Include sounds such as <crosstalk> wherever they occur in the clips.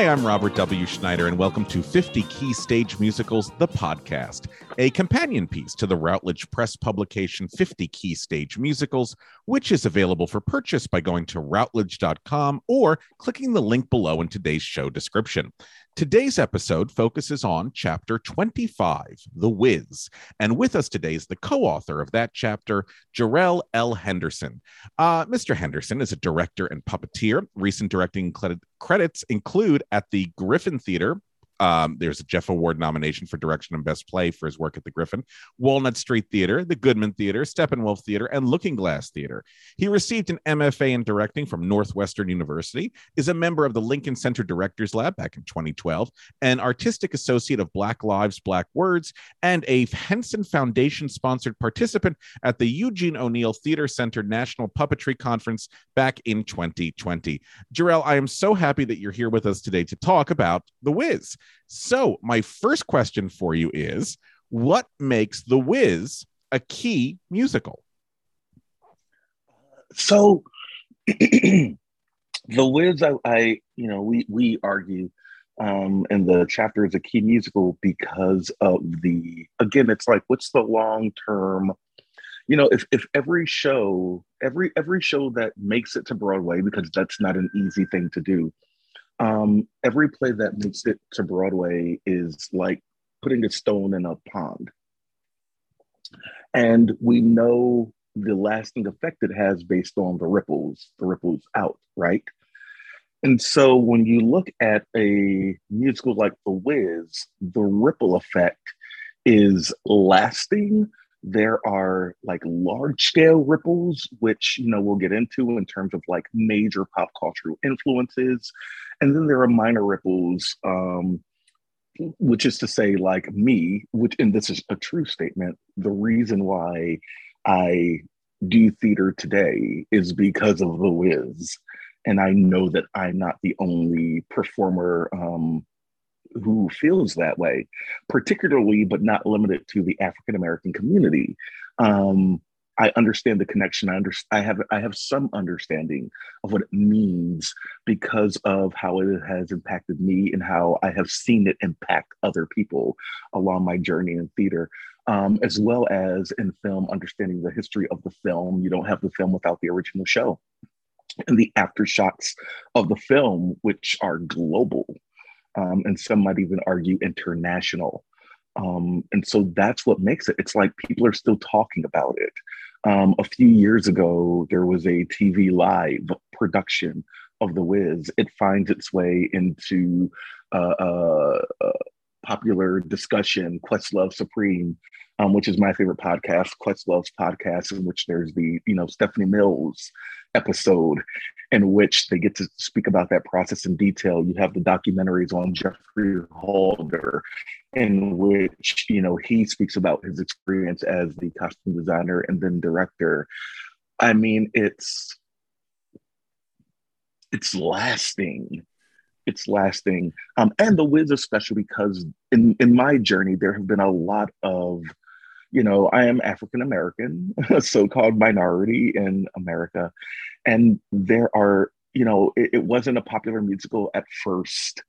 Hi, I'm Robert W. Schneider, and welcome to 50 Key Stage Musicals, the podcast, a companion piece to the Routledge Press publication 50 Key Stage Musicals, which is available for purchase by going to routledge.com or clicking the link below in today's show description. Today's episode focuses on chapter 25, The Wiz. And with us today is the co author of that chapter, Jerrell L. Henderson. Uh, Mr. Henderson is a director and puppeteer. Recent directing credit- credits include at the Griffin Theater. Um, there's a Jeff Award nomination for direction and best play for his work at the Griffin, Walnut Street Theater, the Goodman Theater, Steppenwolf Theater, and Looking Glass Theater. He received an MFA in directing from Northwestern University, is a member of the Lincoln Center Directors Lab back in 2012, an artistic associate of Black Lives, Black Words, and a Henson Foundation sponsored participant at the Eugene O'Neill Theater Center National Puppetry Conference back in 2020. Jerrell, I am so happy that you're here with us today to talk about The Wiz. So, my first question for you is what makes The Wiz a key musical? so <clears throat> the Wiz, I, I, you know, we we argue um, in the chapter is a key musical because of the again, it's like what's the long term, you know, if if every show, every every show that makes it to Broadway, because that's not an easy thing to do. Um, every play that makes it to Broadway is like putting a stone in a pond. And we know the lasting effect it has based on the ripples, the ripples out, right? And so when you look at a musical like The Wiz, the ripple effect is lasting. There are like large scale ripples, which you know we'll get into in terms of like major pop cultural influences, and then there are minor ripples, um, which is to say, like me, which and this is a true statement. The reason why I do theater today is because of The Wiz. And I know that I'm not the only performer um, who feels that way, particularly, but not limited to the African American community. Um, I understand the connection. I, under, I have I have some understanding of what it means because of how it has impacted me and how I have seen it impact other people along my journey in theater um, as well as in film, understanding the history of the film. You don't have the film without the original show. And the aftershocks of the film, which are global, um, and some might even argue international. Um, and so that's what makes it. It's like people are still talking about it. Um, a few years ago, there was a TV live production of The Wiz. It finds its way into uh, uh, uh, popular discussion, Questlove Supreme, um, which is my favorite podcast, Questlove's podcast, in which there's the you know Stephanie Mills episode, in which they get to speak about that process in detail. You have the documentaries on Geoffrey Holder, in which you know he speaks about his experience as the costume designer and then director. I mean, it's it's lasting it's lasting. Um, and the Wiz, especially because in in my journey, there have been a lot of, you know, I am African American, a <laughs> so-called minority in America, and there are, you know, it, it wasn't a popular musical at first.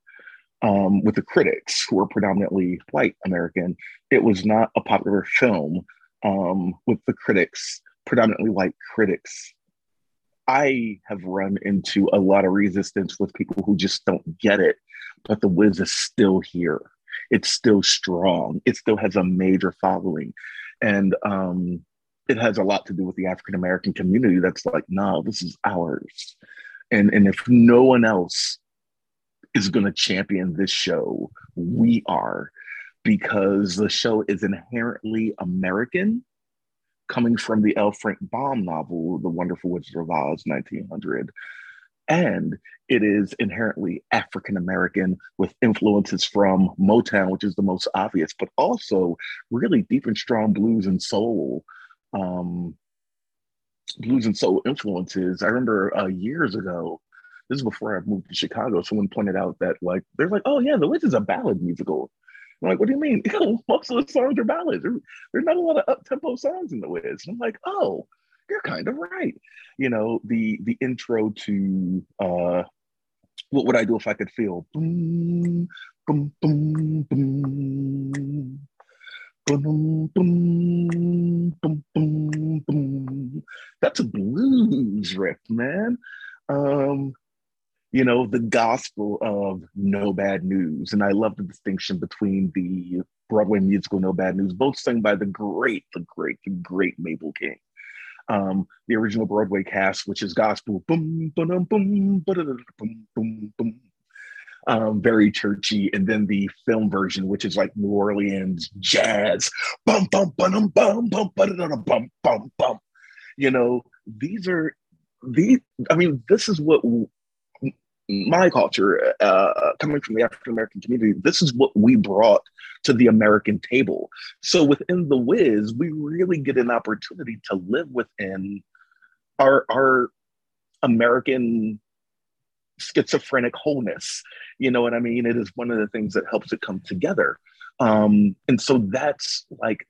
Um, with the critics who were predominantly white American, it was not a popular film um, with the critics, predominantly white critics I have run into a lot of resistance with people who just don't get it, but the Wiz is still here. It's still strong. It still has a major following. And um, it has a lot to do with the African American community that's like, no, this is ours. And, and if no one else is going to champion this show, we are, because the show is inherently American coming from the L. Frank Baum novel, The Wonderful Wizard of Oz, 1900. And it is inherently African American with influences from Motown, which is the most obvious, but also really deep and strong blues and soul. Um, blues and soul influences. I remember uh, years ago, this is before I moved to Chicago, someone pointed out that like they're like, oh yeah, The Wiz is a ballad musical. I'm like, what do you mean? <laughs> Most of the songs are ballads. There, there's not a lot of up tempo songs in The Wiz. I'm like, oh, you're kind of right. You know, the the intro to uh, what would I do if I could feel boom, boom, boom, boom. Boom, boom, boom, boom, boom. That's a blues riff, man. Um, you know, the gospel of No Bad News. And I love the distinction between the Broadway musical No Bad News, both sung by the great, the great, the great Mabel King. Um, the original Broadway cast, which is gospel, boom, boom, boom, boom, boom, boom, um, very churchy, and then the film version, which is like New Orleans jazz, bum bum bum bum bum bum bum bum bum. You know, these are these. I mean, this is what my culture, uh, coming from the African American community, this is what we brought to the American table. So within the Wiz, we really get an opportunity to live within our our American schizophrenic wholeness. You know what I mean? It is one of the things that helps it come together. Um, and so that's like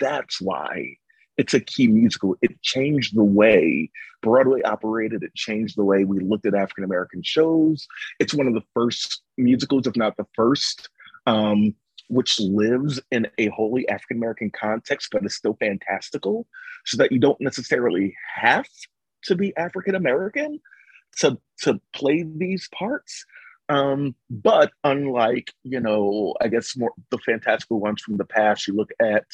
that's why it's a key musical. It changed the way Broadway operated. It changed the way we looked at African American shows. It's one of the first musicals, if not the first, um, which lives in a wholly African American context, but is still fantastical, so that you don't necessarily have to be African American to to play these parts. Um, but unlike you know, I guess more the fantastical ones from the past, you look at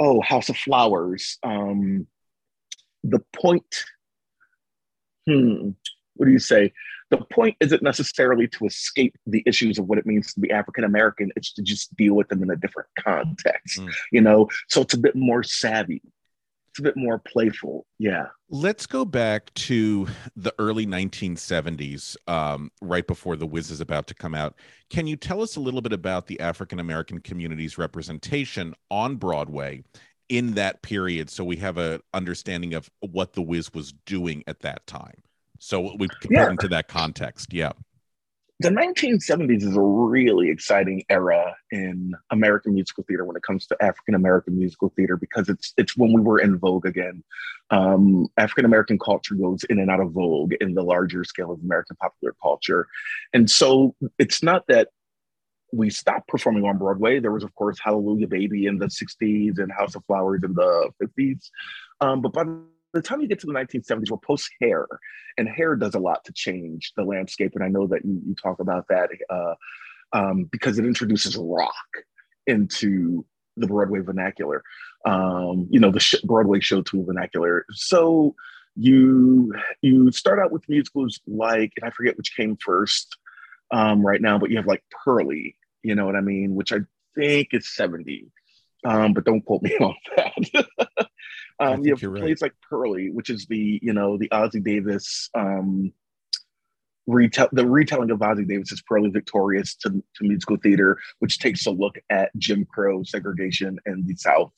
oh, House of Flowers. Um, the point, hmm, what do you say? The point isn't necessarily to escape the issues of what it means to be African American. It's to just deal with them in a different context, mm. you know? So it's a bit more savvy. It's a bit more playful. Yeah. Let's go back to the early 1970s, um, right before The Wiz is about to come out. Can you tell us a little bit about the African American community's representation on Broadway in that period so we have a understanding of what The Wiz was doing at that time? So we can yeah. into that context. Yeah the 1970s is a really exciting era in American musical theater when it comes to African American musical theater because it's it's when we were in vogue again. Um, African American culture goes in and out of vogue in the larger scale of American popular culture, and so it's not that we stopped performing on Broadway. There was, of course, Hallelujah Baby in the 60s and House of Flowers in the 50s, um, but by the time you get to the 1970s, we're post hair, and hair does a lot to change the landscape. And I know that you, you talk about that uh, um, because it introduces rock into the Broadway vernacular, um, you know, the sh- Broadway show to vernacular. So you you start out with musicals like, and I forget which came first um, right now, but you have like Purlie, you know what I mean, which I think is 70. Um, but don't quote me <laughs> on that. <laughs> Um, you have plays right. like Purlie, which is the you know the Ossie Davis um, retell the retelling of Ossie Davis's Purlie Victorious to, to musical theater, which takes a look at Jim Crow segregation in the South.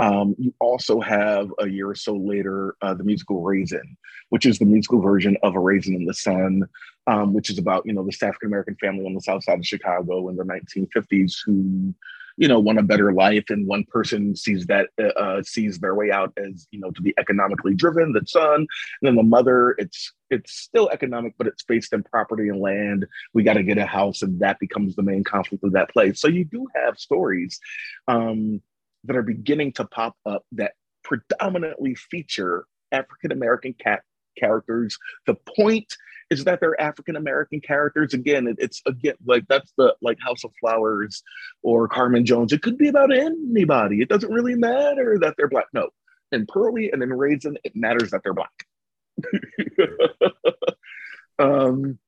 Um, you also have a year or so later uh, the musical Raisin, which is the musical version of A Raisin in the Sun, um, which is about you know the African American family on the South Side of Chicago in the 1950s who you know want a better life and one person sees that uh, uh, sees their way out as you know to be economically driven the son and then the mother it's it's still economic but it's based in property and land. We got to get a house and that becomes the main conflict of that place. So you do have stories um, that are beginning to pop up that predominantly feature african american cat characters. The point is that they're African American characters. Again, it, it's again like that's the like House of Flowers or Carmen Jones. It could be about anybody. It doesn't really matter that they're black. No, in Purlie and in Raisin, it matters that they're black. <laughs> um,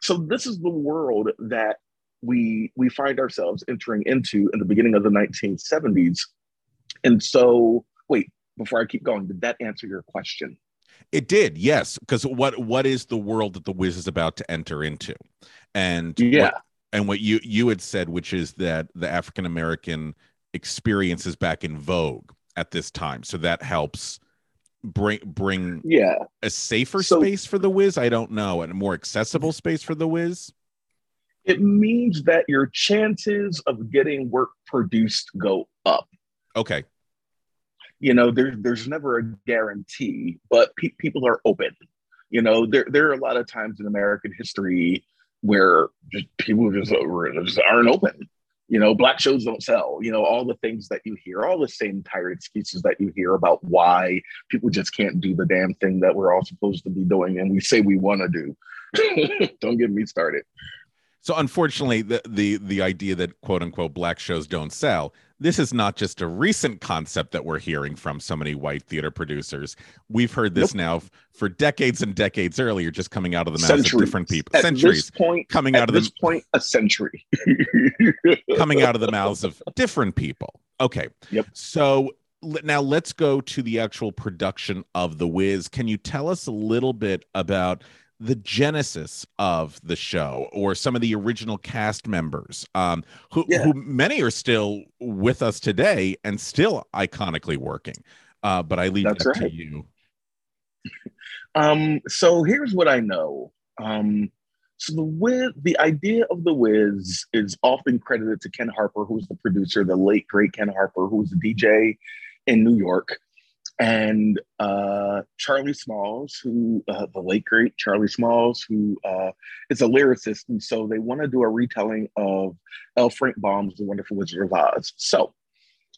so this is the world that we we find ourselves entering into in the beginning of the 1970s. And so, wait, before I keep going, did that answer your question? It did, yes. Because what what is the world that the Wiz is about to enter into? And yeah, what, and what you you had said, which is that the African American experience is back in vogue at this time, so that helps bring bring Yeah. a safer So- space for the Wiz? I don't know, and a more accessible space for the Wiz. It means that your chances of getting work produced go up. Okay, you know there, there's never a guarantee but pe- people are open. You know there, there are a lot of times in american history where just people just, uh, just aren't open. You know black shows don't sell you know all the things that you hear all the same tired excuses that you hear about why people just can't do the damn thing that we're all supposed to be doing and we say we want to do. <laughs> Don't get me started. So unfortunately, the the the idea that quote unquote black shows don't sell. This is not just a recent concept that we're hearing from so many white theater producers. We've heard this now f- for decades and decades earlier, just coming out of the mouths of different people. at Centuries this point coming at out of this the point a century <laughs> coming out of the mouths of different people. Okay. Yep. So l- now let's go to the actual production of The Wiz. Can you tell us a little bit about the genesis of the show or some of the original cast members um, who, Yeah. who many are still with us today and still iconically working? Uh, but I leave That's that to you. <laughs> Um, so here's what I know. Um, so the Wiz, the idea of the Wiz is often credited to Ken Harper, who's the producer, the late great Ken Harper, who was a DJ in New York, and uh, Charlie Smalls, who uh, the late great Charlie Smalls, who uh, is a lyricist, and so they want to do a retelling of L. Frank Baum's The Wonderful Wizard of Oz. So.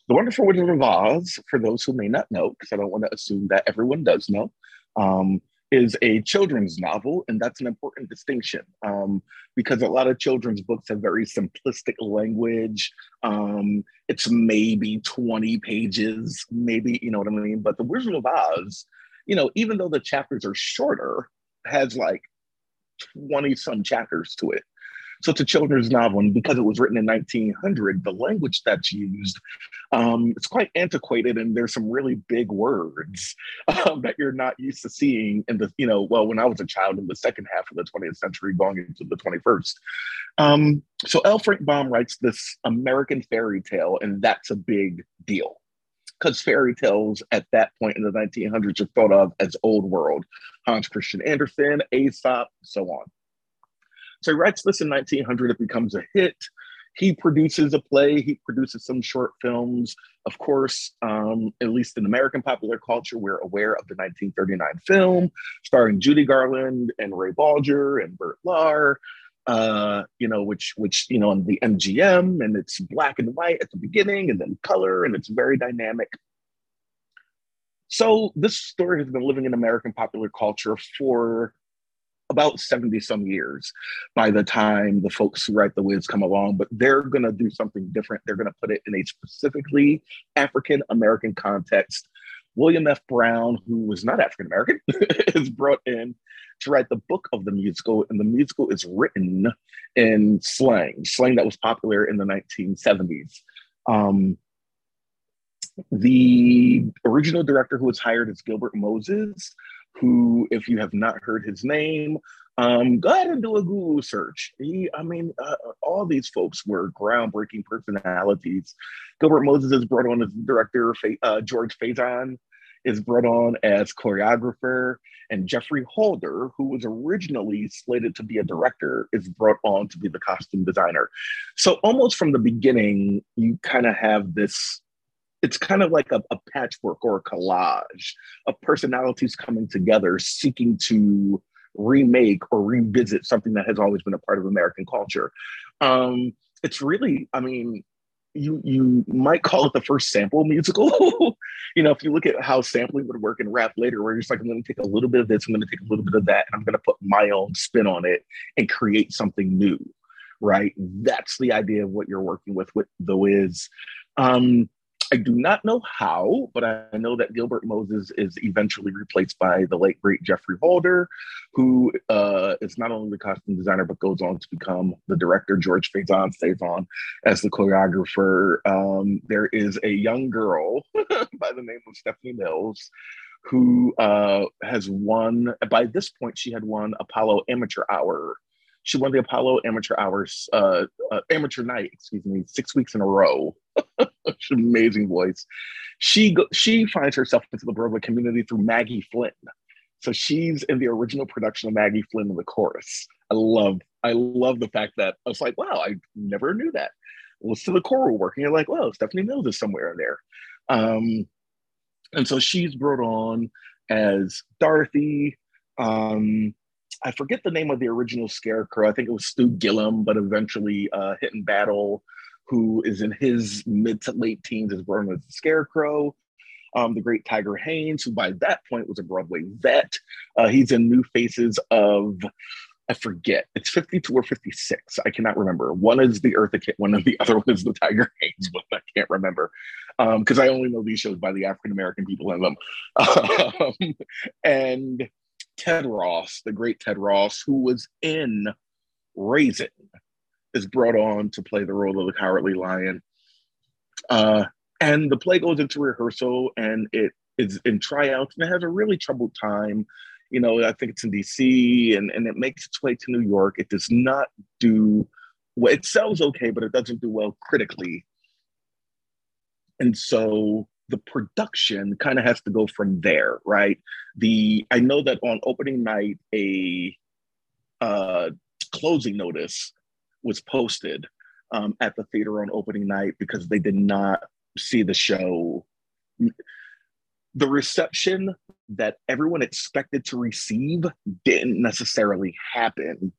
The Wonderful Wizard of Oz, for those who may not know, because I don't want to assume that everyone does know, um, is a children's novel, and that's an important distinction um, because a lot of children's books have very simplistic language. Um, it's maybe 20 pages, maybe, you know what I mean? But The Wizard of Oz, you know, even though the chapters are shorter, has like 20 some chapters to it. So it's a children's novel, and because it was written in 1900, the language that's used, um, it's quite antiquated, and there's some really big words <laughs> um, that you're not used to seeing in the, you know, well, when I was a child in the second half of the 20th century, going into the 21st. Um, so L. Frank Baum writes this American fairy tale, and that's a big deal because fairy tales at that point in the 1900s are thought of as old world. Hans Christian Andersen, Aesop, so on. So he writes this in 1900. It becomes a hit. He produces a play. He produces some short films. Of course, um, at least in American popular culture, we're aware of the 1939 film starring Judy Garland and Ray Bolger and Bert Lahr. Uh, you know, which which you know on the MGM, and it's black and white at the beginning, and then color, and it's very dynamic. So this story has been living in American popular culture for about 70 some years by the time the folks who write the Wiz come along, but they're going to do something different. They're going to put it in a specifically African American context. William F. Brown, who was not African American, <laughs> is brought in to write the book of the musical, and the musical is written in slang, slang that was popular in the 1970s. Um, the original director who was hired is Gilbert Moses, who, if you have not heard his name, um, go ahead and do a Google search. He, I mean, uh, all these folks were groundbreaking personalities. Gilbert Moses is brought on as director. Uh, George Faison is brought on as choreographer, and Geoffrey Holder, who was originally slated to be a director, is brought on to be the costume designer. So almost from the beginning, you kind of have this. It's kind of like a, a patchwork or a collage of personalities coming together, seeking to remake or revisit something that has always been a part of American culture. Um, it's really, I mean, you you might call it the first sample musical. <laughs> you know, if you look at how sampling would work in rap later, where you're just like, I'm going to take a little bit of this, I'm going to take a little bit of that, and I'm going to put my own spin on it and create something new. Right? That's the idea of what you're working with with the Wiz. Um, I do not know how, but I know that Gilbert Moses is eventually replaced by the late great Geoffrey Holder, who uh, is not only the costume designer but goes on to become the director. George Faison stays on as the choreographer. Um, there is a young girl <laughs> by the name of Stephanie Mills who uh, has won. By this point, she had won Apollo Amateur Hour. She won the Apollo Amateur Hours, uh, uh, Amateur Night, excuse me, six weeks in a row. <laughs> amazing voice. she go, she finds herself into the Broadway community through Maggie Flynn. So she's in the original production of Maggie Flynn in the chorus. I love I love the fact that I was like, wow, I never knew that. What's to the choral work? And you're like, well, Stephanie Mills is somewhere in there. Um, and so she's brought on as Dorothy. Um, I forget the name of the original Scarecrow. I think it was Stu Gilliam, but eventually uh, Hinton Battle, who is in his mid to late teens, is born as the Scarecrow. Um, the great Tiger Haynes, who by that point was a Broadway vet. Uh, he's in New Faces of, I forget, it's 52 or 56. I cannot remember. One is the Eartha Kitt, one of the <laughs> other one is the Tiger Haynes one. I can't remember because um, I only know these shows by the African American people in them. <laughs> Um, and Ted Ross, the great Ted Ross, who was in Raisin, is brought on to play the role of the Cowardly Lion. Uh, and the play goes into rehearsal and it is in tryouts and it has a really troubled time. You know, I think it's in DC and, and it makes its way to New York. It does not do well, it sells okay, but it doesn't do well critically. And so the production kind of has to go from there, right? The I know that on opening night, a uh, closing notice was posted um, at the theater on opening night because they did not see the show. The reception that everyone expected to receive didn't necessarily happen.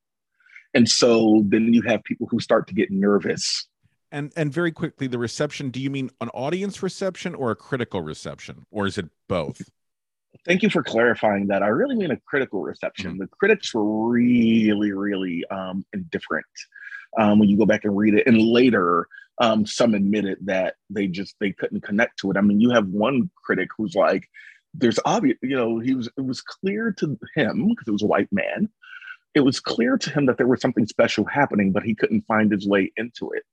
And so then you have people who start to get nervous and and very quickly, the reception. Do you mean an audience reception or a critical reception, or is it both? Thank you for clarifying that. I really mean a critical reception. Mm-hmm. The critics were really, really um, indifferent um, when you go back and read it. And later, um, some admitted that they just they couldn't connect to it. I mean, you have one critic who's like, "There's obvious, you know, he was it was clear to him because it was a white man. It was clear to him that there was something special happening, but he couldn't find his way into it."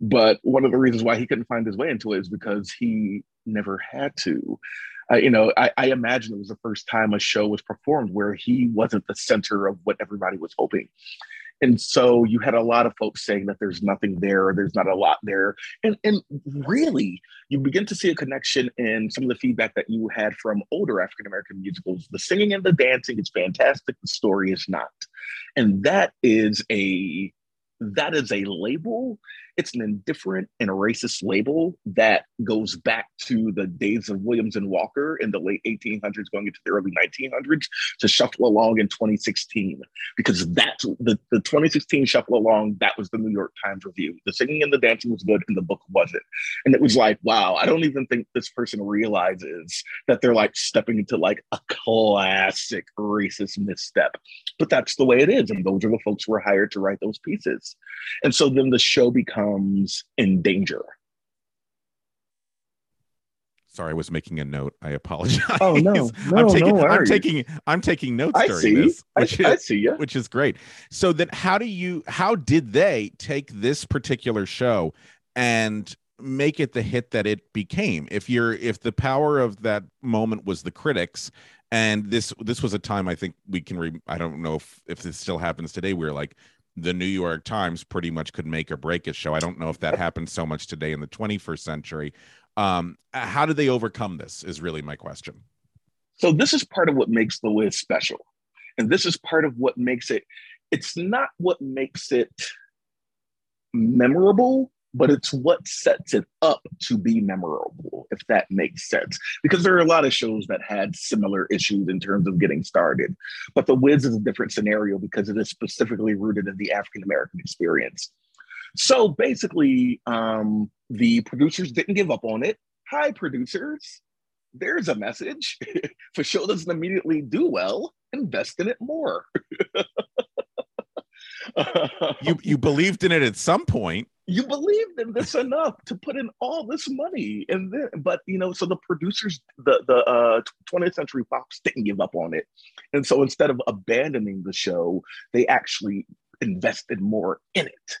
But one of the reasons why he couldn't find his way into it is because he never had to. Uh, you know, I, I, imagine it was the first time a show was performed where he wasn't the center of what everybody was hoping. And so you had a lot of folks saying that there's nothing there, there's not a lot there. And, and really, you begin to see a connection in some of the feedback that you had from older African American musicals. The singing and the dancing is fantastic, the story is not. And that is a that is a label it's an indifferent and racist label that goes back to the days of Williams and Walker in the late 1800s, going into the early 1900s, to shuffle along in 2016. Because that's the, the 2016 shuffle along, that was the New York Times review. The singing and the dancing was good, and the book wasn't. And it was like, wow, I don't even think this person realizes that they're like stepping into like a classic racist misstep. But that's the way it is. And those are the folks who were hired to write those pieces. And so then the show becomes becomes in danger. Sorry, I was making a note. I apologize. Oh no, <laughs> no, I'm taking, no I'm taking, I'm taking notes I during see. this, I, which I is, see you. which is great. So then, how do you, how did they take this particular show and make it the hit that it became? If you're, if the power of that moment was the critics, and this, this was a time I think we can. Re, I don't know if if this still happens today. We're like, the New York Times pretty much could make or break a show. I don't know if that happens so much today in the 21st century. Um, how do they overcome this? Is really my question. So this is part of what makes the Wiz special, and this is part of what makes it. It's not what makes it memorable but it's what sets it up to be memorable, if that makes sense. Because there are a lot of shows that had similar issues in terms of getting started. But The Wiz is a different scenario because it is specifically rooted in the African American experience. So basically, um, the producers didn't give up on it. Hi, producers. There's a message. <laughs> if a show doesn't immediately do well, invest in it more. <laughs> you you believed in it at some point. You believed in this enough to put in all this money and then but you know so the producers the the uh 20th century fox didn't give up on it. And so instead of abandoning the show they actually invested more in it.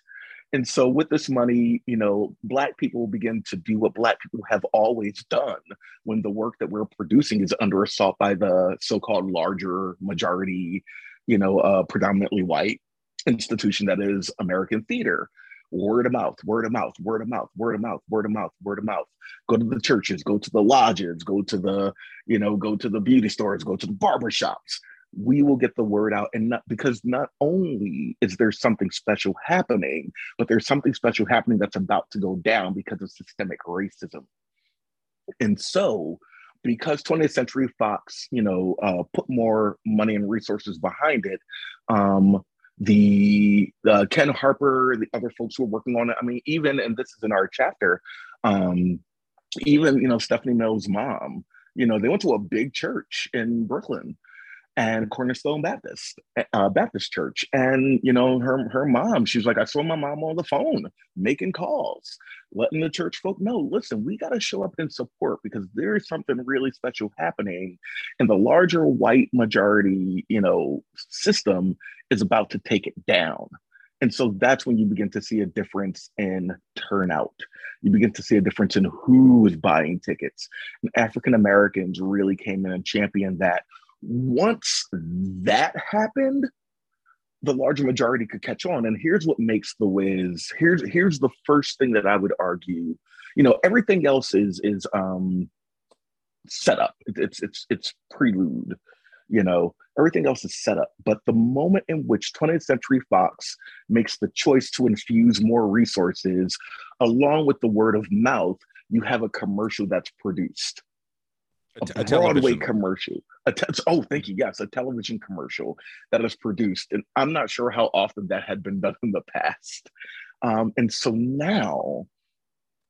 And so with this money you know black people begin to do what black people have always done when the work that we're producing is under assault by the so-called larger majority you know uh predominantly white institution that is american theater word of mouth, word of mouth, word of mouth, word of mouth, word of mouth, word of mouth. Go to the churches, go to the lodges, go to the, you know, go to the beauty stores, go to the barber shops. We will get the word out. And not because not only is there something special happening, but there's something special happening that's about to go down because of systemic racism. And so because 20th Century Fox, you know, uh, put more money and resources behind it, um, the uh, Ken Harper, the other folks who are working on it. I mean, even and this is in our chapter, um, even you know Stephanie Mills' mom. You know, they went to a big church in Brooklyn, and Cornerstone Baptist uh, Baptist Church, and you know her her mom. She was like, I saw my mom on the phone making calls, letting the church folk know. Listen, we got to show up and support because there is something really special happening, and the larger white majority, you know, system is about to take it down. And so that's when you begin to see a difference in turnout. You begin to see a difference in who is buying tickets. And African Americans really came in and championed that once that happened, the larger majority could catch on. And here's what makes the Wiz. Here's here's the first thing that I would argue. You know, everything else is is um set up. It's it's it's prelude. You know, everything else is set up. But the moment in which 20th Century Fox makes the choice to infuse more resources, along with the word of mouth, you have a commercial that's produced A, t- a Broadway television. commercial. A te- oh, thank you. Yes, a television commercial that is produced, and I'm not sure how often that had been done in the past. Um, and so now,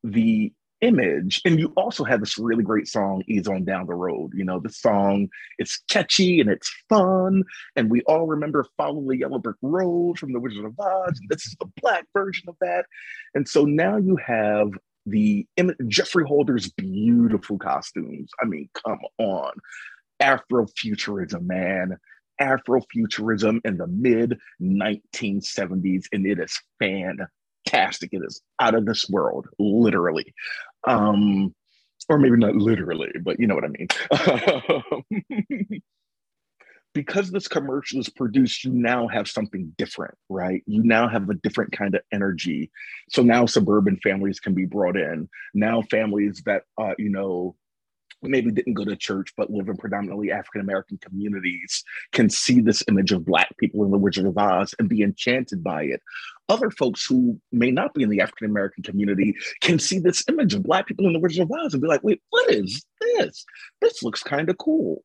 the image, and you also have this really great song, "Ease on Down the Road." You know, the song it's catchy and it's fun, and we all remember "Follow the Yellow Brick Road" from The Wizard of Oz. And this is the black version of that, and so now you have the Geoffrey Holder's beautiful costumes. I mean, come on. Afrofuturism, man. Afrofuturism in the mid 1970s, and it is fantastic. It is out of this world, literally. Um, or maybe not literally, but you know what I mean. <laughs> because this commercial is produced, you now have something different, right? You now have a different kind of energy. So now suburban families can be brought in. Now families that uh, you know maybe didn't go to church but live in predominantly African American communities can see this image of Black people in the Wizard of Oz and be enchanted by it. Other folks who may not be in the African American community can see this image of Black people in the Wizard of Oz and be like, wait, what is this? This looks kind of cool.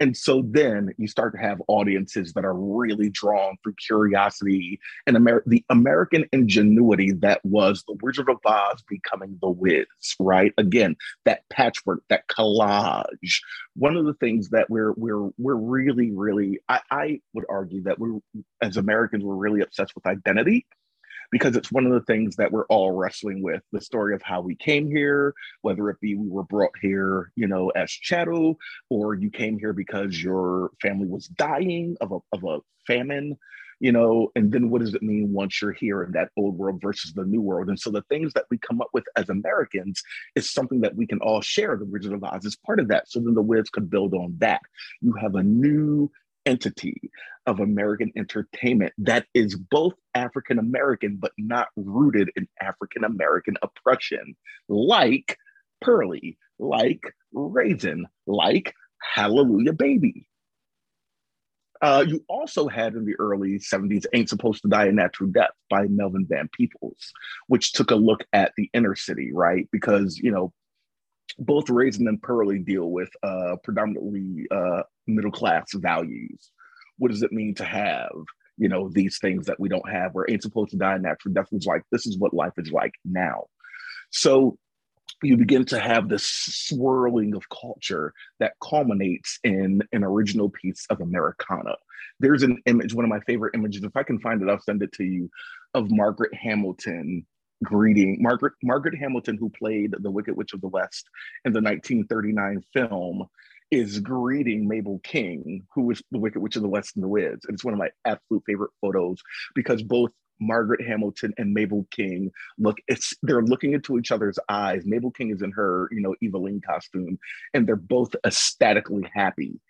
And so then you start to have audiences that are really drawn through curiosity and Amer- the American ingenuity that was the Wizard of Oz becoming the Wiz, right? Again, that patchwork, that collage. One of the things that we're we're we're really, really, I, I would argue that we're as Americans, we're really obsessed with identity because it's one of the things that we're all wrestling with the story of how we came here whether it be we were brought here you know as chattel or you came here because your family was dying of a, of a famine you know and then what does it mean once you're here in that old world versus the new world? And so the things that we come up with as americans is something that we can all share. The wizard of oz is part of that. So then the wiz could build on that. You have a new entity of American entertainment that is both African American but not rooted in African American oppression, like Purlie, like Raisin, like Hallelujah Baby. Uh, you also had in the early 70s Ain't Supposed to Die a Natural Death by Melvin Van Peebles, which took a look at the inner city, right? Because, you know, both Raisin and Purlie deal with uh, predominantly uh, middle class values. What does it mean to have, you know, these things that we don't have? Where ain't supposed to die a natural death was like, this is what life is like now. So you begin to have this swirling of culture that culminates in an original piece of Americana. There's an image, one of my favorite images. If I can find it, I'll send it to you, of Margaret Hamilton greeting Margaret Margaret Hamilton, who played the Wicked Witch of the West in the 1939 film, is greeting Mabel King, who was the Wicked Witch of the West in the Wiz. And it's one of my absolute favorite photos because both Margaret Hamilton and Mabel King look it's they're looking into each other's eyes. Mabel King is in her, you know, Evillene costume, and they're both ecstatically happy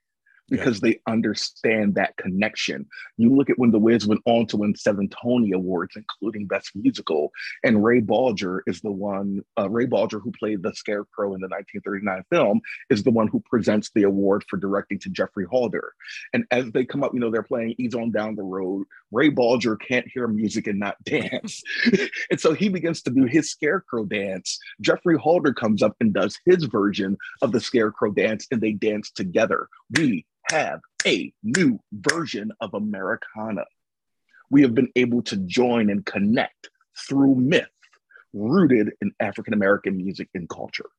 because they understand that connection. You look at when The Wiz went on to win seven Tony Awards, including Best Musical, and Ray Bolger is the one, uh, Ray Bolger, who played the Scarecrow in the 1939 film, is the one who presents the award for directing to Geoffrey Holder. And as they come up, you know, they're playing Ease on Down the Road. Ray Bolger can't hear music and not dance. <laughs> and so he begins to do his Scarecrow dance. Geoffrey Holder comes up and does his version of the Scarecrow dance, and they dance together. We have a new version of Americana. We have been able to join and connect through myth rooted in African American music and culture.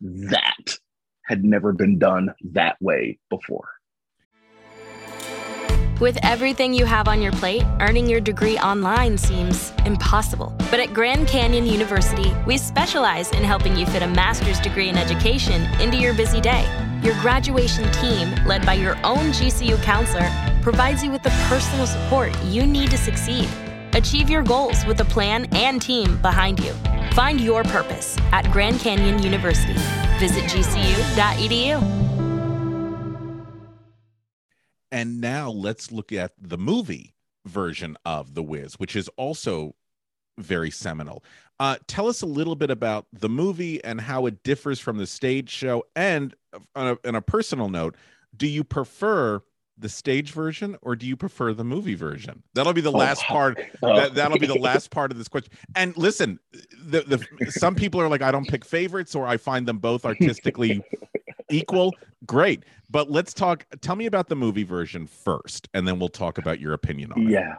That had never been done that way before. With everything you have on your plate, earning your degree online seems impossible. But at Grand Canyon University, we specialize in helping you fit a master's degree in education into your busy day. Your graduation team, led by your own GCU counselor, provides you with the personal support you need to succeed. Achieve your goals with a plan and team behind you. Find your purpose at Grand Canyon University. Visit gcu.edu. And now let's look at the movie version of The Wiz, which is also very seminal. Uh, tell us a little bit about the movie and how it differs from the stage show. And on a, on a personal note, do you prefer the stage version or do you prefer the movie version? That'll be the Oh, last part. oh. That, that'll be the <laughs> last part of this question. And listen, the, the some people are like, I don't pick favorites or I find them both artistically equal. Great. But let's talk. Tell me about the movie version first, and then we'll talk about your opinion on it. Yeah.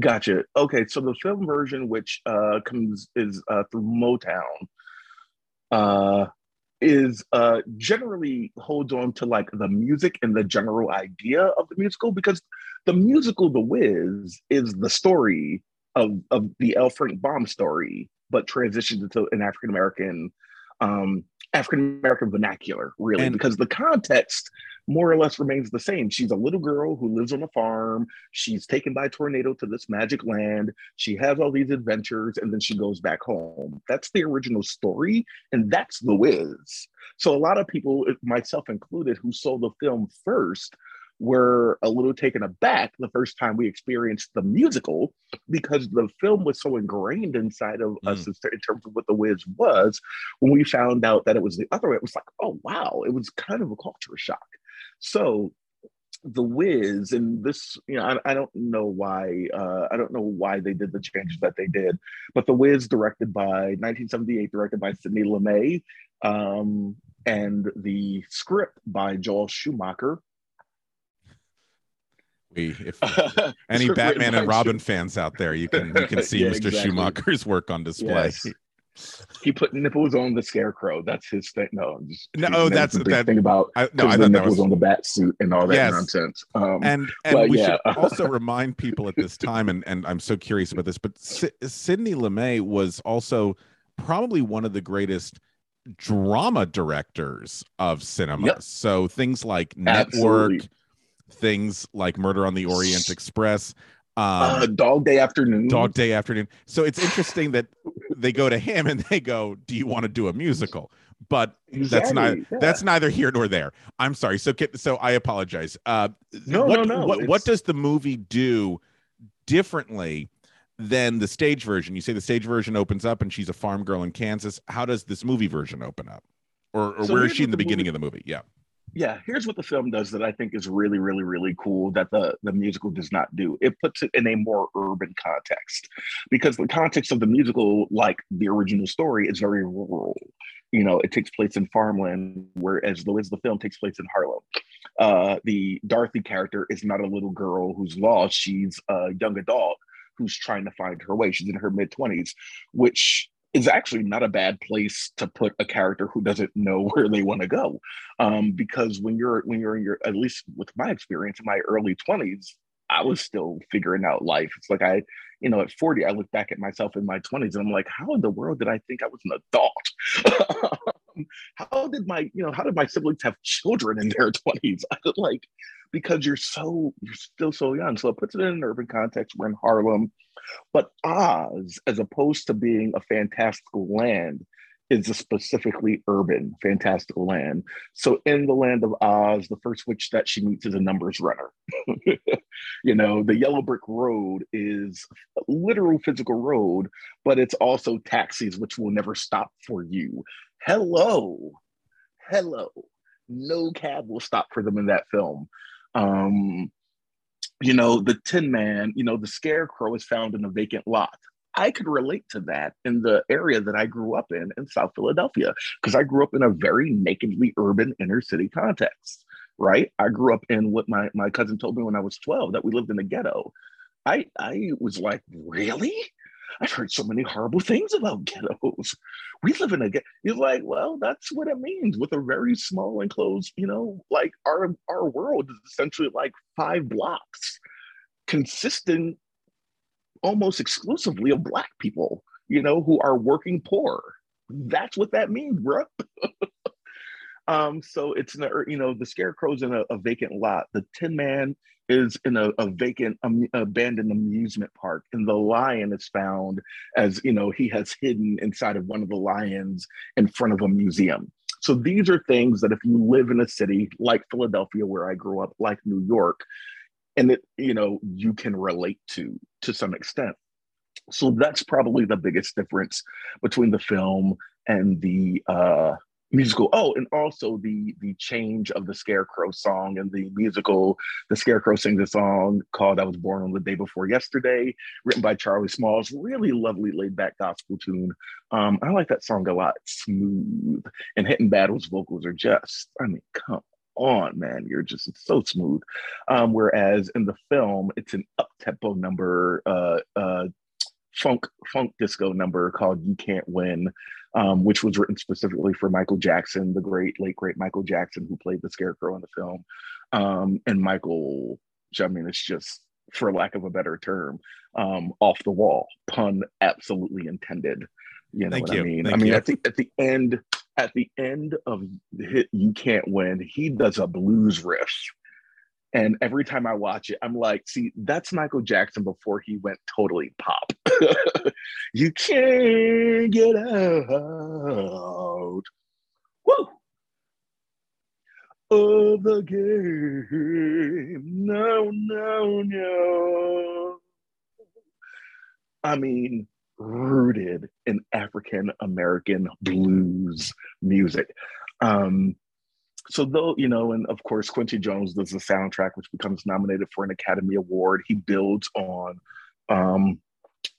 Gotcha. Okay, so the film version, which uh, comes is uh, through Motown, uh, is uh, generally holds on to like the music and the general idea of the musical because the musical The Wiz is the story of of the L. Frank Baum story, but transitioned into an African American um, African American vernacular, really, And- because the context more or less remains the same. She's a little girl who lives on a farm. She's taken by a tornado to this magic land. She has all these adventures and then she goes back home. That's the original story, and that's The Wiz. So, a lot of people, myself included, who saw the film first were a little taken aback the first time we experienced the musical because the film was so ingrained inside of us in in terms of what the Wiz was. When we found out that it was the other way, it was like, oh wow, it was kind of a culture shock. So the Wiz and this, you know, I, I don't know why, uh, I don't know why they did the changes that they did, but the Wiz, directed by 1978, directed by Sidney Lumet, um, and the script by Joel Schumacher. We, if <laughs> any Batman and Robin fans out there, you can you can <laughs> see Yeah, Mr. exactly. Schumacher's work on display. Yes. He put nipples on the scarecrow. That's his thing. No, just, No, oh, that's- the that- thing about I, no, I the nipples was on the bat suit and all that Yes. nonsense. Um, and and But we yeah. should also <laughs> remind people at this time, and and I'm so curious about this, but Sidney Lumet was also probably one of the greatest drama directors of cinema. Yep. So things like Network, Absolutely. Things like Murder on the Orient Express, um, uh, Dog Day Afternoon. Dog Day Afternoon. So it's interesting that they go to him and they go, "Do you want to do a musical?" But that's not yeah. that's neither here nor there. I'm sorry. So so I apologize. Uh, No, what, no, no, What, what does the movie do differently than the stage version? You say the stage version opens up and she's a farm girl in Kansas. How does this movie version open up? Or, or So where is she in the the beginning movie- of the movie? Yeah. Yeah here's what the film does that i think is really really really cool that the the musical does not do. It puts it in a more urban context because the context of the musical like the original story is very rural. You know it takes place in farmland whereas the Wiz the film takes place in harlem. Uh the dorothy character is not a little girl who's lost. She's a young adult who's trying to find her way. She's in her mid-20s which is actually not a bad place to put a character who doesn't know <laughs> where they want to go. Um, because when you're when you're in your at least with my experience in my early 20s i was still figuring out life. It's like i you know at 40 i look back at myself in my 20s and i'm like how in the world did i think i was an adult? <laughs> How did my you know how did my siblings have children in their <laughs> 20s like because you're so you're still so young. So it puts it in an urban context. We're in harlem but oz as opposed to being a fantastical land is a specifically urban fantastical land. So in the land of Oz, the first witch that she meets is a numbers runner. <laughs> you know, the yellow brick road is a literal physical road, but it's also taxis which will never stop for you. Hello. Hello. No cab will stop for them in that film. Um, you know, the Tin Man, you know, the scarecrow is found in a vacant lot. I could relate to that in the area that I grew up in in South Philadelphia because I grew up in a very nakedly urban inner city context, right? I grew up in what my, my cousin told me when I was 12 that we lived in the ghetto. I I was like, really? I've heard so many horrible things about ghettos. We live in a ghetto. You're like, well, that's what it means with a very small enclosed, you know, like our our world is essentially like five blocks consisting almost exclusively of black people, you know, who are working poor. That's what that means, bro. <laughs> um, so it's you know, the scarecrow's in a, a vacant lot. The Tin Man is in a, a vacant um, abandoned amusement park and the lion is found as you know he has hidden inside of one of the lions in front of a museum so these are things that if you live in a city like philadelphia where i grew up like new york and it you know you can relate to to some extent so that's probably the biggest difference between the film and the uh musical oh and also the the change of the scarecrow song and the musical the scarecrow sings a song called i was born on the day before yesterday written by charlie smalls really lovely laid back gospel tune. Um i like that song a lot smooth and Hinton Battle's vocals are just i mean come on man you're just so smooth. Um whereas in the film it's an up tempo number uh uh funk funk disco number called you can't win um, which was written specifically for Michael Jackson, the great, late, great Michael Jackson, who played the Scarecrow in the film. Um, and Michael, I mean, it's just, for lack of a better term, um, off the wall, pun absolutely intended. You know Thank what you. I mean? Thank I mean, you. at the at the end, at the end of the hit, you can't win. He does a blues riff. And every time I watch it, I'm like, see, that's Michael Jackson before he went totally pop. <laughs> you can't get out. Woo! Of the game. No, no, no. I mean, rooted in African American blues music. Um, so though you know and of course quincy jones does the soundtrack which becomes nominated for an academy award. He builds on um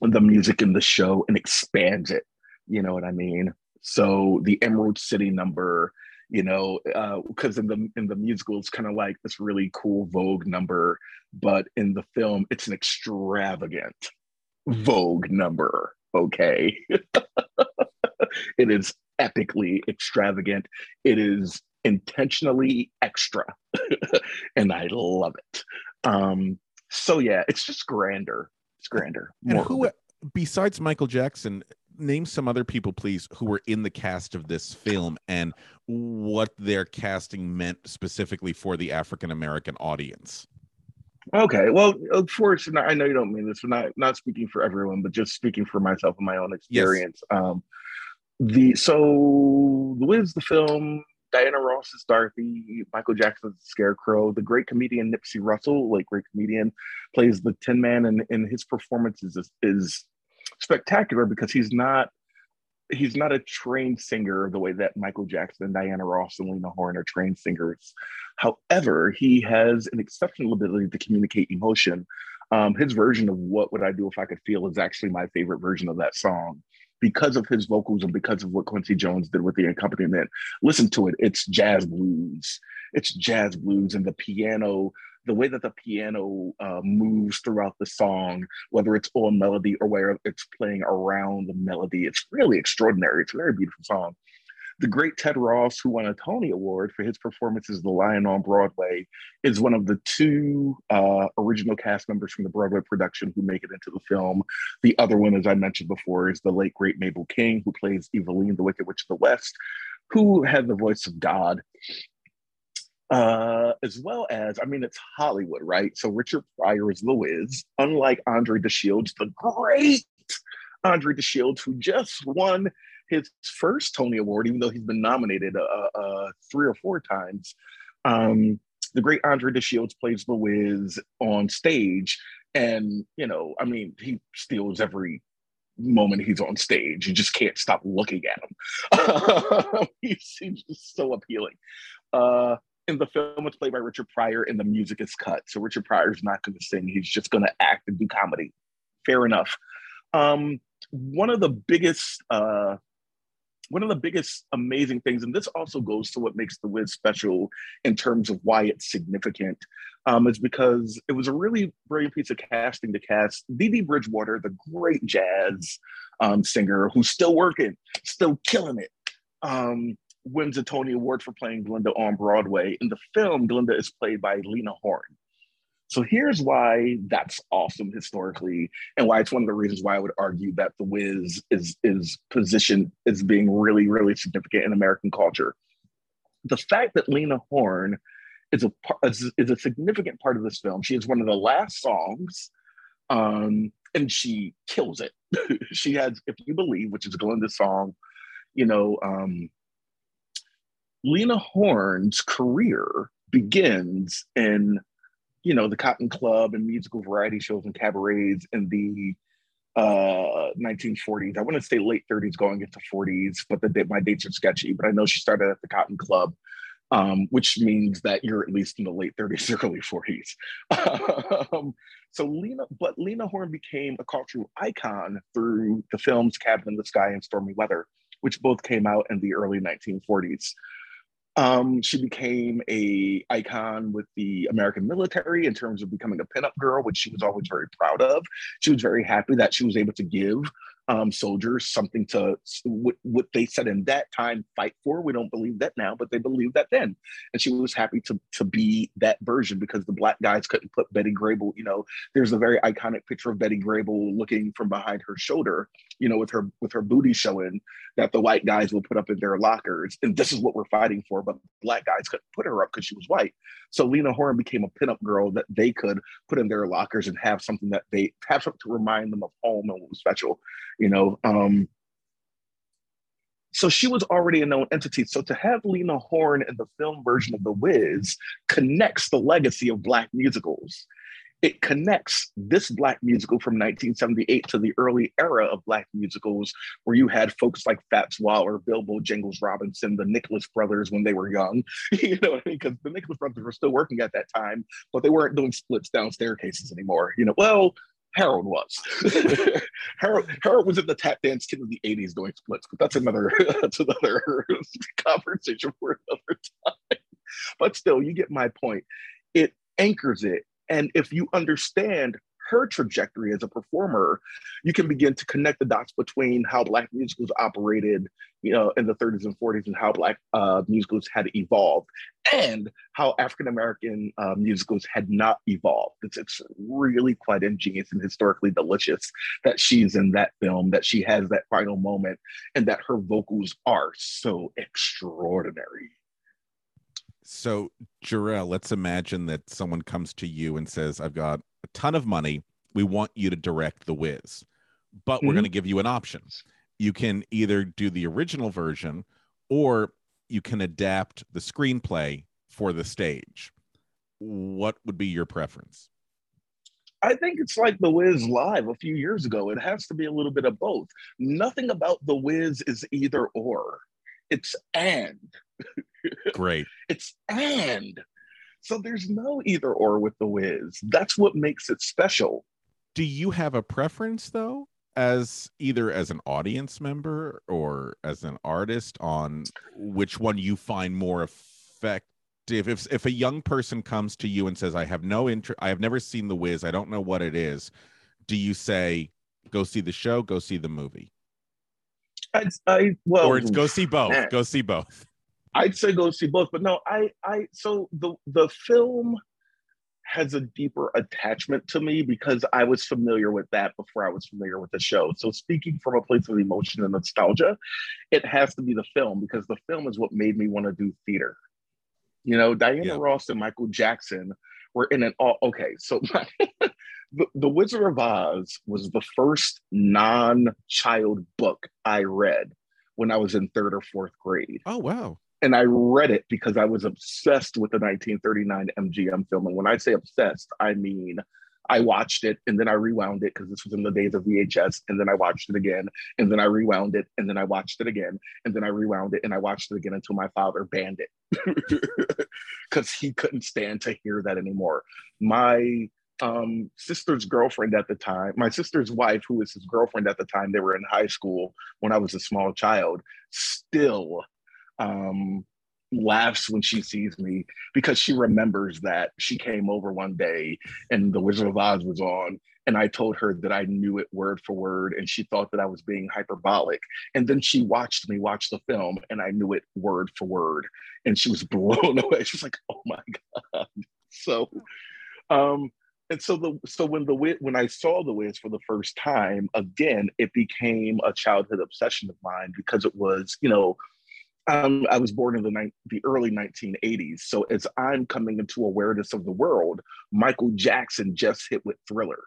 the music in the show and expands it. You know what i mean? So the emerald city number you know because in the in the musical it's kind of like this really cool vogue number but in the film it's an extravagant vogue number okay? <laughs> It is epically extravagant. It is intentionally extra. <laughs> And i love it. Um so yeah it's just grander. It's grander And who, besides Michael Jackson, name some other people, please, who were in the cast of this film and what their casting meant specifically for the African American audience. okay well of course i know you don't mean this but not not speaking for everyone but just speaking for myself and my own experience. Um the so the wiz the film diana ross is dorothy michael jackson's scarecrow the great comedian nipsey russell like great comedian plays the tin man and, and his performance is is spectacular because he's not he's not a trained singer the way that Michael Jackson Diana Ross and Lena Horne are trained singers. However, he has an exceptional ability to communicate emotion. Um, his version of "What Would I Do If I Could Feel" is actually my favorite version of that song because of his vocals and because of what Quincy Jones did with the accompaniment. Listen to it; it's jazz blues. It's jazz blues, and the piano the way that the piano uh, moves throughout the song, whether it's on melody or where it's playing around the melody, it's really extraordinary. It's a very beautiful song. The great Ted Ross, who won a Tony Award for his performance as the Lion on Broadway, is one of the two uh, original cast members from the Broadway production who make it into the film. The other one, as I mentioned before, is the late great Mabel King, who plays Evillene, the Wicked Witch of the West, who had the voice of God uh, as well as, I mean, it's Hollywood, right? So Richard Pryor is the unlike Andre DeShields, the great Andre DeShields, who just won his first Tony Award, even though he's been nominated uh, uh, three or four times. Um, the great Andre DeShields plays the Wiz on stage, and you know, I mean, he steals every moment he's on stage. You just can't stop looking at him. <laughs> he's, he's just so appealing. Uh, in the film, it's played by Richard Pryor, and the music is cut. So Richard Pryor's not going to sing; he's just going to act and do comedy. Fair enough. Um, one of the biggest, uh, one of the biggest amazing things, and this also goes to what makes the Wiz special in terms of why it's significant, um, is because it was a really brilliant piece of casting to cast Dee Dee Bridgewater, the great jazz um, singer who's still working, still killing it. Um, wins a Tony Award for playing Glinda on Broadway. In the film, Glinda is played by Lena Horne. So here's why that's awesome historically, and why it's one of the reasons why I would argue that The Wiz is is positioned as being really, really significant in American culture. The fact that Lena Horne is a is, a significant part of this film. She is one of the last songs, um, and she kills it. <laughs> she has "If You Believe," which is Glinda's song. You know, um, Lena Horne's career begins in, you know, the Cotton Club and musical variety shows and cabarets in the uh 1940s. I want to say late 30s, going into 40s, but the my dates are sketchy. But I know she started at the Cotton Club, um, which means that you're at least in the late 30s, <laughs> early 40s. um, so Lena, but Lena Horne became a cultural icon through the films Cabin in the Sky and Stormy Weather, which both came out in the early 1940s. Um, she became a icon with the American military in terms of becoming a pinup girl, which she was always very proud of. She was very happy that she was able to give um, soldiers something to what, what they said in that time fight for. We don't believe that now, but they believed that then, and she was happy to to be that version because the black guys couldn't put Betty Grable. You know, there's a very iconic picture of Betty Grable looking from behind her shoulder, you know, with her with her booty showing that the white guys will put up in their lockers, and this is what we're fighting for. But black guys couldn't put her up because she was white. So Lena Horne became a pinup girl that they could put in their lockers and have something that they have something to remind them of home and what was special you know um so she was already a known entity. So to have lena horne in the film version of the wiz connects the legacy of black musicals. It connects this black musical from 1978 to the early era of black musicals where you had folks like fats waller Bill Bojangles robinson the nicholas brothers when they were young. <laughs> You know because the nicholas brothers were still working at that time but they weren't doing splits down staircases anymore you know? Well Harold was. <laughs> Harold, Harold was in the tap dance kid of the 80s doing splits, but that's another <laughs> that's another <laughs> conversation for another time. But still, you get my point. It anchors it. And if you understand her trajectory as a performer, you can begin to connect the dots between how Black musicals operated, you know, in the 30s and 40s, and how Black uh, musicals had evolved, and how African American uh, musicals had not evolved. It's, it's really quite ingenious and historically delicious that she's in that film, that she has that final moment, and that her vocals are so extraordinary. So, Jerrell, let's imagine that someone comes to you and says, I've got a ton of money. We want you to direct The Wiz, but we're Mhm. going to give you an option. You can either do the original version or you can adapt the screenplay for the stage. What would be your preference? I think it's like The Wiz Live a few years ago. It has to be a little bit of both. Nothing about The Wiz is either or, it's and. <laughs> Great. It's and. So there's no either or with The Wiz. That's what makes it special. Do you have a preference though? As either as an audience member or as an artist on which one you find more effective if if a young person comes to you and says I have no interest I have never seen the Wiz I don't know what it is do you say go see the show go see the movie I, I well, or go see both man. go see both I'd say go see both, but no, I, I, so the the film has a deeper attachment to me because I was familiar with that before I was familiar with the show. So speaking from a place of emotion and nostalgia, it has to be the film because the film is what made me want to do theater. You know, Diana Yeah. Ross and Michael Jackson were in an all okay. So <laughs> the, the Wizard of Oz was the first non-child book I read when I was in third or fourth grade. Oh wow. And I read it because I was obsessed with the 1939 MGM film. And when I say obsessed, I mean I watched it and then I rewound it because this was in the days of VHS. And then I watched it again. And then I rewound it. And then I watched it again. And then I rewound it and I watched it again until my father banned it <laughs> because he couldn't stand to hear that anymore. My um, sister's girlfriend at the time, my sister's wife, who was his girlfriend at the time, they were in high school when I was a small child, still um, laughs when she sees me because she remembers that she came over one day and The Wizard of Oz was on. And I told her that I knew it word for word, and she thought that I was being hyperbolic. And then she watched me watch the film, and I knew it word for word. And she was <laughs> blown away. She was like, "Oh my god!" So, um, and so the so when the when I saw the Wiz for the first time again, it became a childhood obsession of mine because it was you know um, I was born in the ni- the early 1980s. So as I'm coming into awareness of the world, Michael Jackson just hit with Thriller.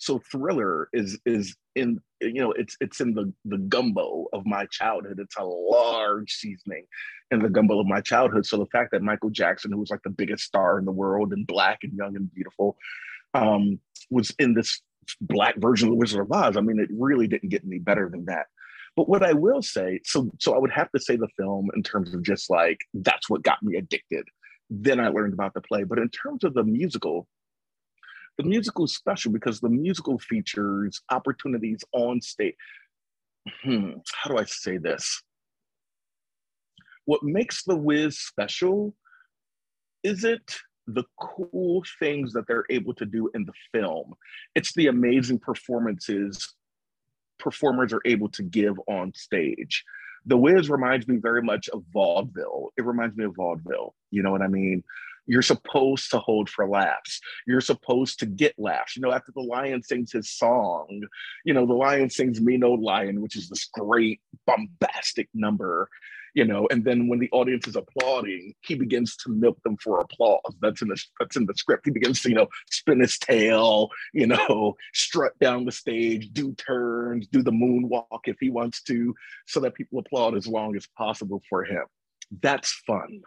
So Thriller is is in you know it's it's in the the gumbo of my childhood. It's a large seasoning in the gumbo of my childhood. So the fact that Michael Jackson, who was like the biggest star in the world and black and young and beautiful, um, was in this black version of the Wizard of Oz. I mean, it really didn't get any better than that. But what I will say, so so I would have to say the film in terms of just like that's what got me addicted. Then I learned about the play. But in terms of the musical, the musical is special because the musical features opportunities on stage. Hmm, how do I say this? What makes the Wiz special is it the cool things that they're able to do in the film. It's the amazing performances performers are able to give on stage. The Wiz reminds me very much of vaudeville. It reminds me of vaudeville. You know what I mean? You're supposed to hold for laughs. You're supposed to get laughs. You know, after the lion sings his song, you know, the lion sings Me No Lion, which is this great bombastic number you know and then when the audience is applauding he begins to milk them for applause that's in the that's in the script he begins to you know spin his tail you know strut down the stage do turns do the moonwalk if he wants to so that people applaud as long as possible for him that's fun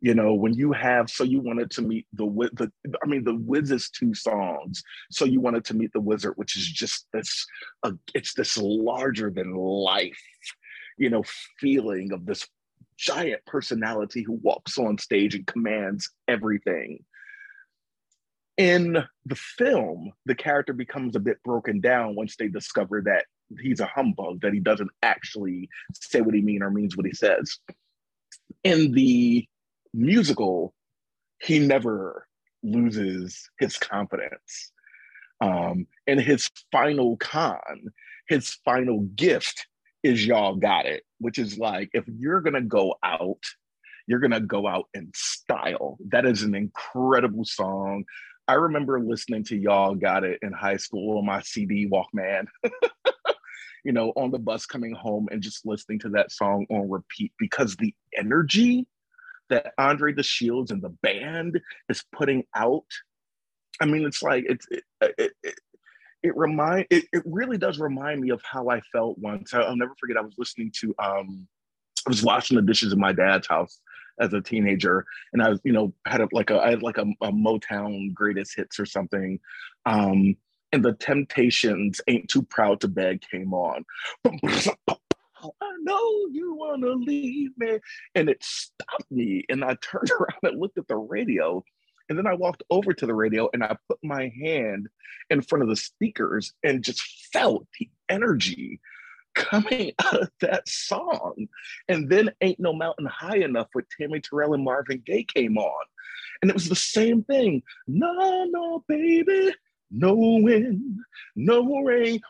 you know when you have so you wanted to meet the the i mean the wiz's two songs so you wanted to meet the wizard which is just this uh, it's this larger than life you know, feeling of this giant personality who walks on stage and commands everything. In the film, the character becomes a bit broken down once they discover that he's a humbug, that he doesn't actually say what he means or means what he says. In the musical, he never loses his confidence. Um, and his final con, his final gift is y'all got it, which is like if you're gonna go out, you're gonna go out in style. That is an incredible song. I remember listening to Y'all Got It in high school on my CD Walkman, <laughs> you know, on the bus coming home and just listening to that song on repeat because the energy that Andre DeShields and the band is putting out. I mean, it's like it's it, it, it, it remind it, it really does remind me of how I felt once. I, will never forget. I was listening to um, I was washing the dishes in my dad's house as a teenager, and I was you know had a, like a I had like a, a Motown greatest hits or something. Um, and the Temptations "Ain't Too Proud to Beg" came on. <laughs> I know you want to leave me. And it stopped me. And I turned <laughs> around and looked at the radio. And then I walked over to the radio and I put my hand in front of the speakers and just felt the energy coming <laughs> out of that song. And then Ain't No Mountain High Enough with Tammy Terrell and Marvin Gaye came on. And it was the same thing. No, no, baby, no wind, no rain,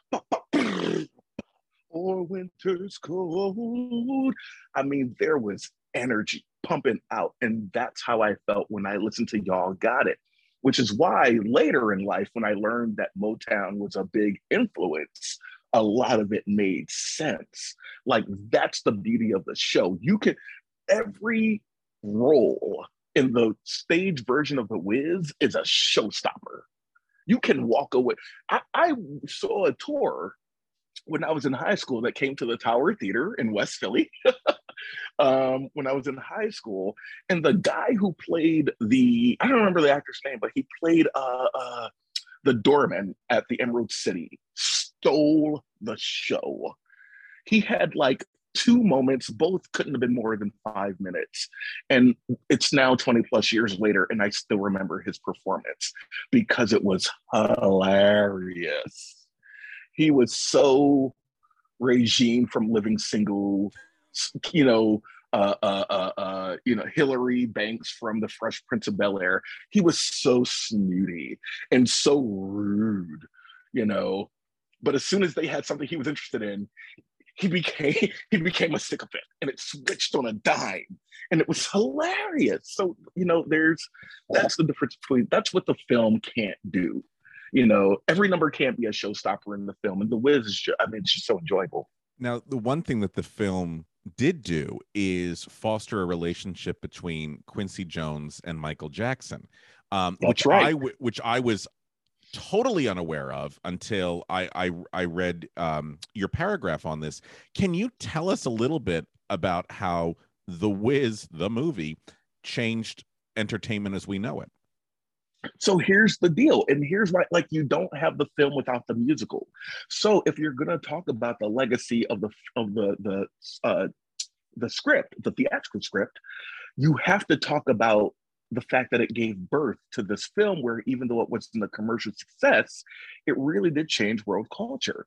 or winter's cold. I mean, there was energy pumping out. And that's how I felt when I listened to Y'all Got It, which is why later in life, when I learned that Motown was a big influence, a lot of it made sense. Like, that's the beauty of the show. You can, every role in the stage version of The Wiz is a showstopper. You can walk away. I, I saw a tour when I was in high school that came to the Tower Theater in West Philly. <laughs> um, when I was in high school, and the guy who played the I don't remember the actor's name, but he played uh, uh, the doorman at the Emerald City stole the show. He had like two moments, both couldn't have been more than five minutes. And it's now 20 plus years later, and I still remember his performance because it was hilarious. He was so Regine from Living Single, you know, uh, uh, uh, uh, you know, Hillary Banks from The Fresh Prince of Bel Air. He was so snooty and so rude, you know. But as soon as they had something he was interested in, he became <laughs> he became a sycophant, and it switched on a dime, and it was hilarious. So you know, there's that's the difference between that's what the film can't do. You know, every number can't be a showstopper in the film, and The Wiz is just, I mean, it's just so enjoyable. Now, the one thing that the film did do is foster a relationship between Quincy Jones and Michael Jackson, um, which right. I w- which I was totally unaware of until I I, I read um, your paragraph on this. Can you tell us a little bit about how The Wiz, the movie, changed entertainment as we know it? So here's the deal, and here's why: like you don't have the film without the musical. So if you're going to talk about the legacy of the of the the uh, the script, the theatrical script, you have to talk about the fact that it gave birth to this film, where even though it wasn't a commercial success, it really did change world culture.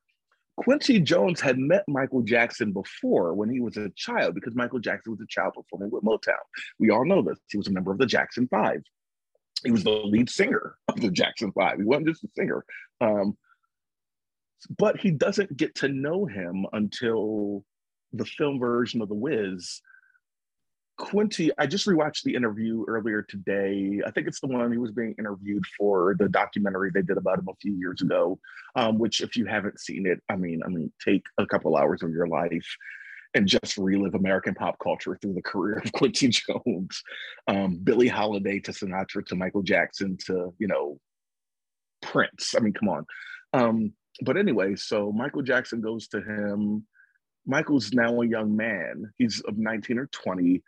Quincy Jones had met Michael Jackson before when he was a child, because Michael Jackson was a child performing with Motown. We all know this. He was a member of the Jackson Five he was the lead singer of the Jackson Five. He wasn't just a singer. Um, but he doesn't get to know him until the film version of The Wiz. Quincy, I just rewatched the interview earlier today. I think it's the one he was being interviewed for the documentary they did about him a few years ago. Um, which, if you haven't seen it, I mean, I mean, take a couple hours of your life and just relive American pop culture through the career of <laughs> Quincy Jones, um, Billie Holiday to Sinatra to Michael Jackson to you know Prince. I mean, come on. Um, but anyway, so Michael Jackson goes to him. Michael's now a young man. He's of 19 or 20,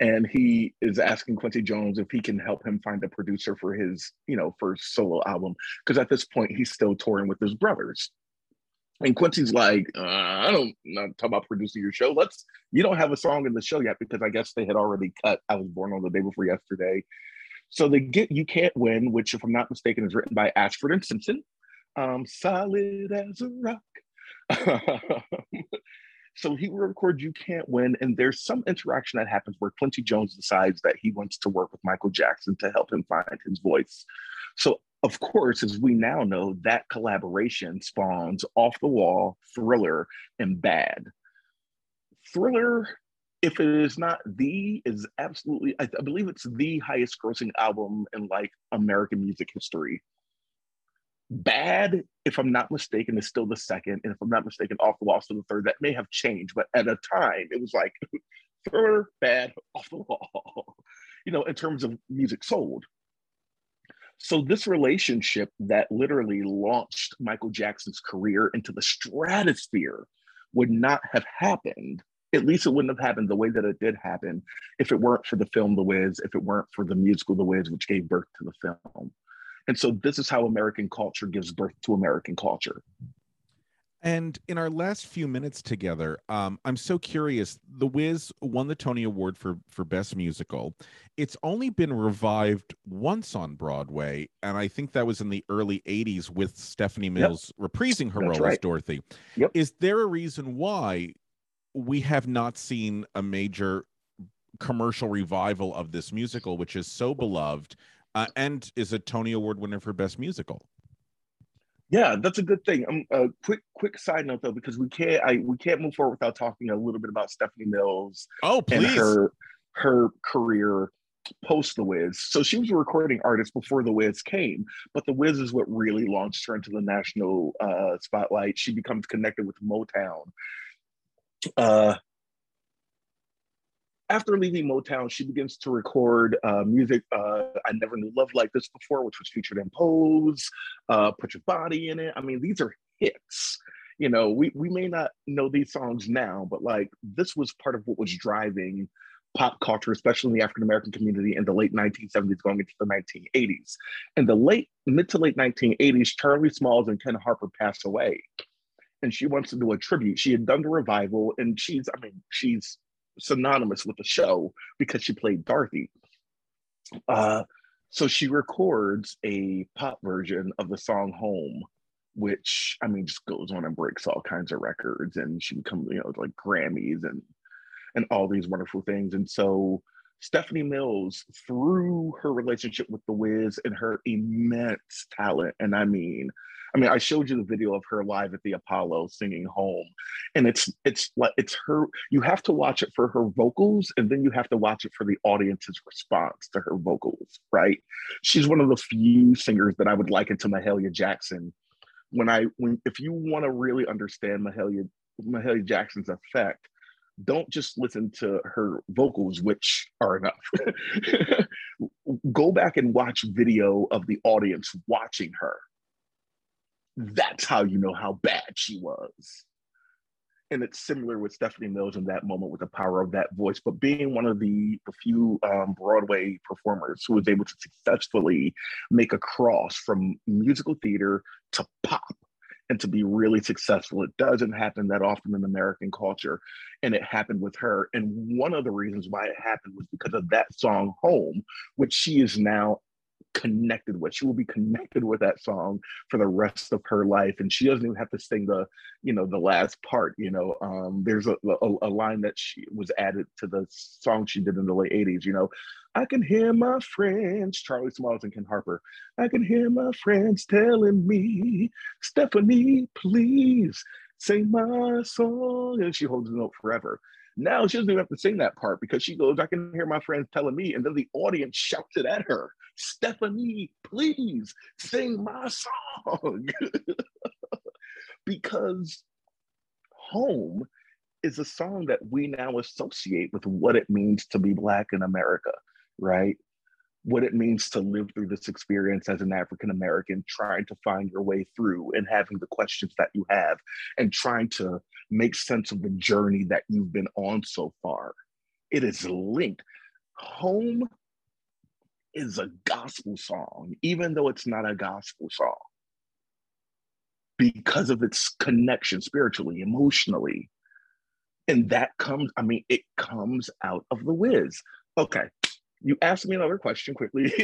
and he is asking Quincy Jones if he can help him find a producer for his, you know, first solo album. Because at this point, he's still touring with his brothers. And Quincy's like, uh, I don't not talk about producing your show. Let's you don't have a song in the show yet because I guess they had already cut I was born on the day before yesterday. So they get You Can't Win, which if I'm not mistaken is written by Ashford and Simpson. Um, solid as a rock. <laughs> so he records You Can't Win, and there's some interaction that happens where Quincy Jones decides that he wants to work with Michael Jackson to help him find his voice. So of course, as we now know, that collaboration spawns Off the Wall, Thriller, and Bad. Thriller, if it is not the, is absolutely, I, I believe it's the highest grossing album in like American music history. Bad, if I'm not mistaken, is still the second. And if I'm not mistaken, Off the Wall is still the third. That may have changed, but at a time, it was like <laughs> Thriller, Bad, <laughs> Off the Wall, <laughs> you know, in terms of music sold. So, this relationship that literally launched Michael Jackson's career into the stratosphere would not have happened. At least it wouldn't have happened the way that it did happen if it weren't for the film The Wiz, if it weren't for the musical The Wiz, which gave birth to the film. And so, this is how American culture gives birth to American culture. And in our last few minutes together, um, I'm so curious. The Wiz won the Tony Award for for Best Musical. It's only been revived once on Broadway, and I think that was in the early '80s with Stephanie Mills reprising her That's role as. Dorothy. Yep. Is there a reason why we have not seen a major commercial revival of this musical, which is so beloved uh, and is a Tony Award winner for Best Musical? Yeah, that's a good thing. Um, a quick, quick side note though, because we can't, I we can't move forward without talking a little bit about Stephanie Mills Oh, and please! her her career post the Wiz. So she was a recording artist before the Wiz came, but the Wiz is what really launched her into the national uh, spotlight. She becomes connected with Motown. Uh, after leaving Motown, she begins to record uh, music. Uh, I never knew love like this before, which was featured in Pose. Uh, Put your body in it. I mean, these are hits. you know, we we may not know these songs now, but like this was part of what was driving pop culture, especially in the African American community in the late 1970s going into the 1980s. In the late mid to late 1980s, Charlie Smalls and Ken Harper passed away. And she wants to do a tribute. She had done the revival, and she's, I mean, she's synonymous with the show because she played Dorothy. Uh, so she records a pop version of the song Home, which I mean just goes on and breaks all kinds of records, and she becomes, you know, like Grammys and and all these wonderful things. And so Stephanie Mills, through her relationship with The Wiz and her immense talent, and I mean, I mean, I showed you the video of her live at the Apollo singing "Home," and it's it's like it's her. You have to watch it for her vocals, and then you have to watch it for the audience's response to her vocals. Right? She's one of the few singers that I would liken to Mahalia Jackson. When I when if you want to really understand Mahalia Mahalia Jackson's effect, don't just listen to her vocals, which are enough. <laughs> Go back and watch video of the audience watching her. That's how you know how bad she was. And it's similar with Stephanie Mills in that moment with the power of that voice, but being one of the, the few um, Broadway performers who was able to successfully make a cross from musical theater to pop and to be really successful. It doesn't happen that often in American culture. And it happened with her. And one of the reasons why it happened was because of that song, Home, which she is now connected with. She will be connected with that song for the rest of her life, and she doesn't even have to sing the, you know, the last part. You know, um, there's a, a, a line that she was added to the song she did in the late '80s. You know, I can hear my friends, Charlie Smalls and Ken Harper. I can hear my friends telling me, Stephanie, please sing my song, and she holds the note forever. Now she doesn't even have to sing that part because she goes, I can hear my friends telling me, and then the audience shouts it at her. Stephanie, please sing my song. <laughs> because home is a song that we now associate with what it means to be Black in America, right? What it means to live through this experience as an African American, trying to find your way through and having the questions that you have, and trying to make sense of the journey that you've been on so far. It is linked. Home is a gospel song, even though it's not a gospel song, because of its connection spiritually, emotionally. And that comes, I mean, it comes out of the Wiz. Okay. You asked me another question quickly. <laughs>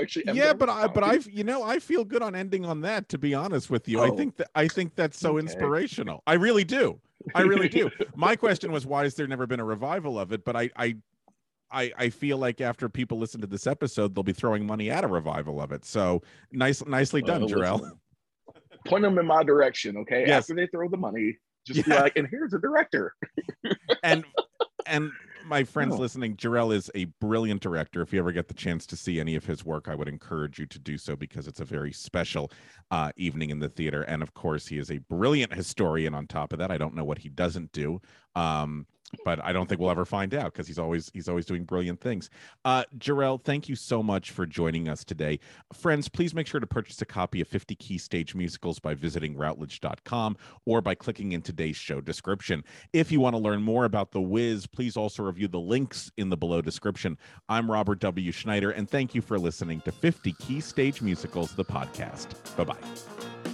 actually, yeah, but I, but I, you know, I feel good on ending on that. To be honest with you, oh. I think that I think that's so okay. inspirational. I really do. I really do. <laughs> My question was, why has there never been a revival of it? But I, I I, I feel like after people listen to this episode, they'll be throwing money at a revival of it. So nice, nicely done, uh, Jerrell. Point them in my direction, okay? Yes. After they throw the money, just yeah. be like, and here's a director. and and my friends oh. listening, Jerrell is a brilliant director. If you ever get the chance to see any of his work, I would encourage you to do so because it's a very special uh, evening in the theater. And of course, he is a brilliant historian. On top of that, I don't know what he doesn't do. Um, but I don't think we'll ever find out because he's always he's always doing brilliant things. Uh, Jerrell, thank you so much for joining us today, friends. Please make sure to purchase a copy of 50 Key Stage Musicals by visiting Routledge.com or by clicking in today's show description. If you want to learn more about the Wiz, please also review the links in the below description. I'm Robert W. Schneider, and thank you for listening to 50 Key Stage Musicals, the podcast. Bye bye.